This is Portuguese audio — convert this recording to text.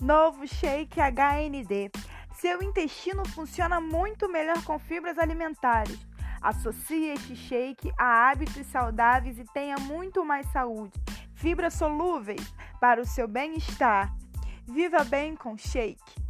Novo Shake HND. Seu intestino funciona muito melhor com fibras alimentares. Associe este shake a hábitos saudáveis e tenha muito mais saúde. Fibras solúveis para o seu bem-estar. Viva bem com shake.